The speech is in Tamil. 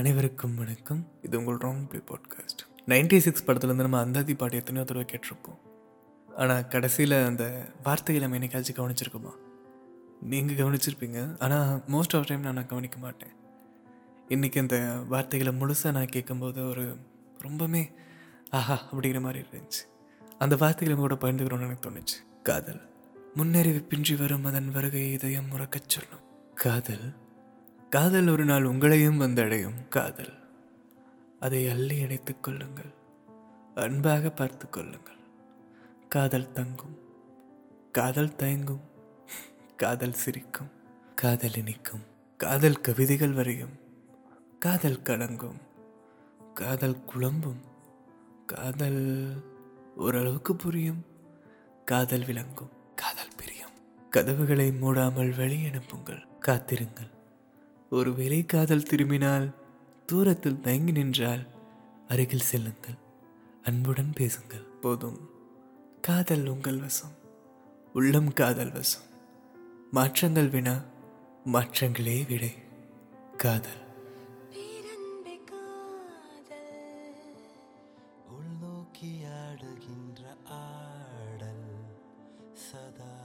அனைவருக்கும் வணக்கம். இது உங்கள் wrong play podcast ninety six படத்துலேருந்து நம்ம அந்தாதி பாட்டு எத்தனையோ தடவை கேட்டிருப்போம். ஆனால் கடைசியில் அந்த வார்த்தைகளை நம்ம என்னைக்காச்சும் கவனிச்சிருக்கோமா? நீங்கள் கவனிச்சிருப்பீங்க. ஆனால் மோஸ்ட் ஆஃப் டைம் நான் கவனிக்க மாட்டேன். இன்றைக்கி அந்த வார்த்தைகளை முழுசாக நான் கேட்கும்போது ஒரு ரொம்பவுமே ஆஹா அப்படிங்கிற மாதிரி இருந்துச்சு. அந்த வார்த்தைகளை கூட பயந்துக்கிறோன்னு எனக்கு தோணுச்சு. காதல். முன்னறிவிப்பின்றி வரும் அதன் வருகை இதயம் முறக்கச் சொல்லும். காதல். காதல் ஒரு நாள் உங்களையும் வந்தடையும். காதல். அதை அள்ளி அணைத்துக் கொள்ளுங்கள். அன்பாக பார்த்து கொள்ளுங்கள். காதல் தங்கும். காதல் தயங்கும். காதல் சிரிக்கும். காதல் இனிக்கும். காதல் கவிதைகள் வரையும். காதல் கலங்கும். காதல் குழம்பும். காதல் ஓரளவுக்கு புரியும். காதல் விளங்கும். காதல் பிரியும். கதவுகளை மூடாமல் வெளி அனுப்புங்கள். காத்திருங்கள். ஒரு விலைக்காதல் திரும்பினால் தூரத்தில் தயங்கி நின்றால் அருகில் செல்லுங்கள். அன்புடன் பேசுங்கள். போதும். காதல் உங்கள் வசம். உள்ளம் காதல் வசம். மாற்றங்கள் வினா மாற்றங்களே விடை. காதல். உள்நோக்கி ஆடுகின்ற ஆடல். சதா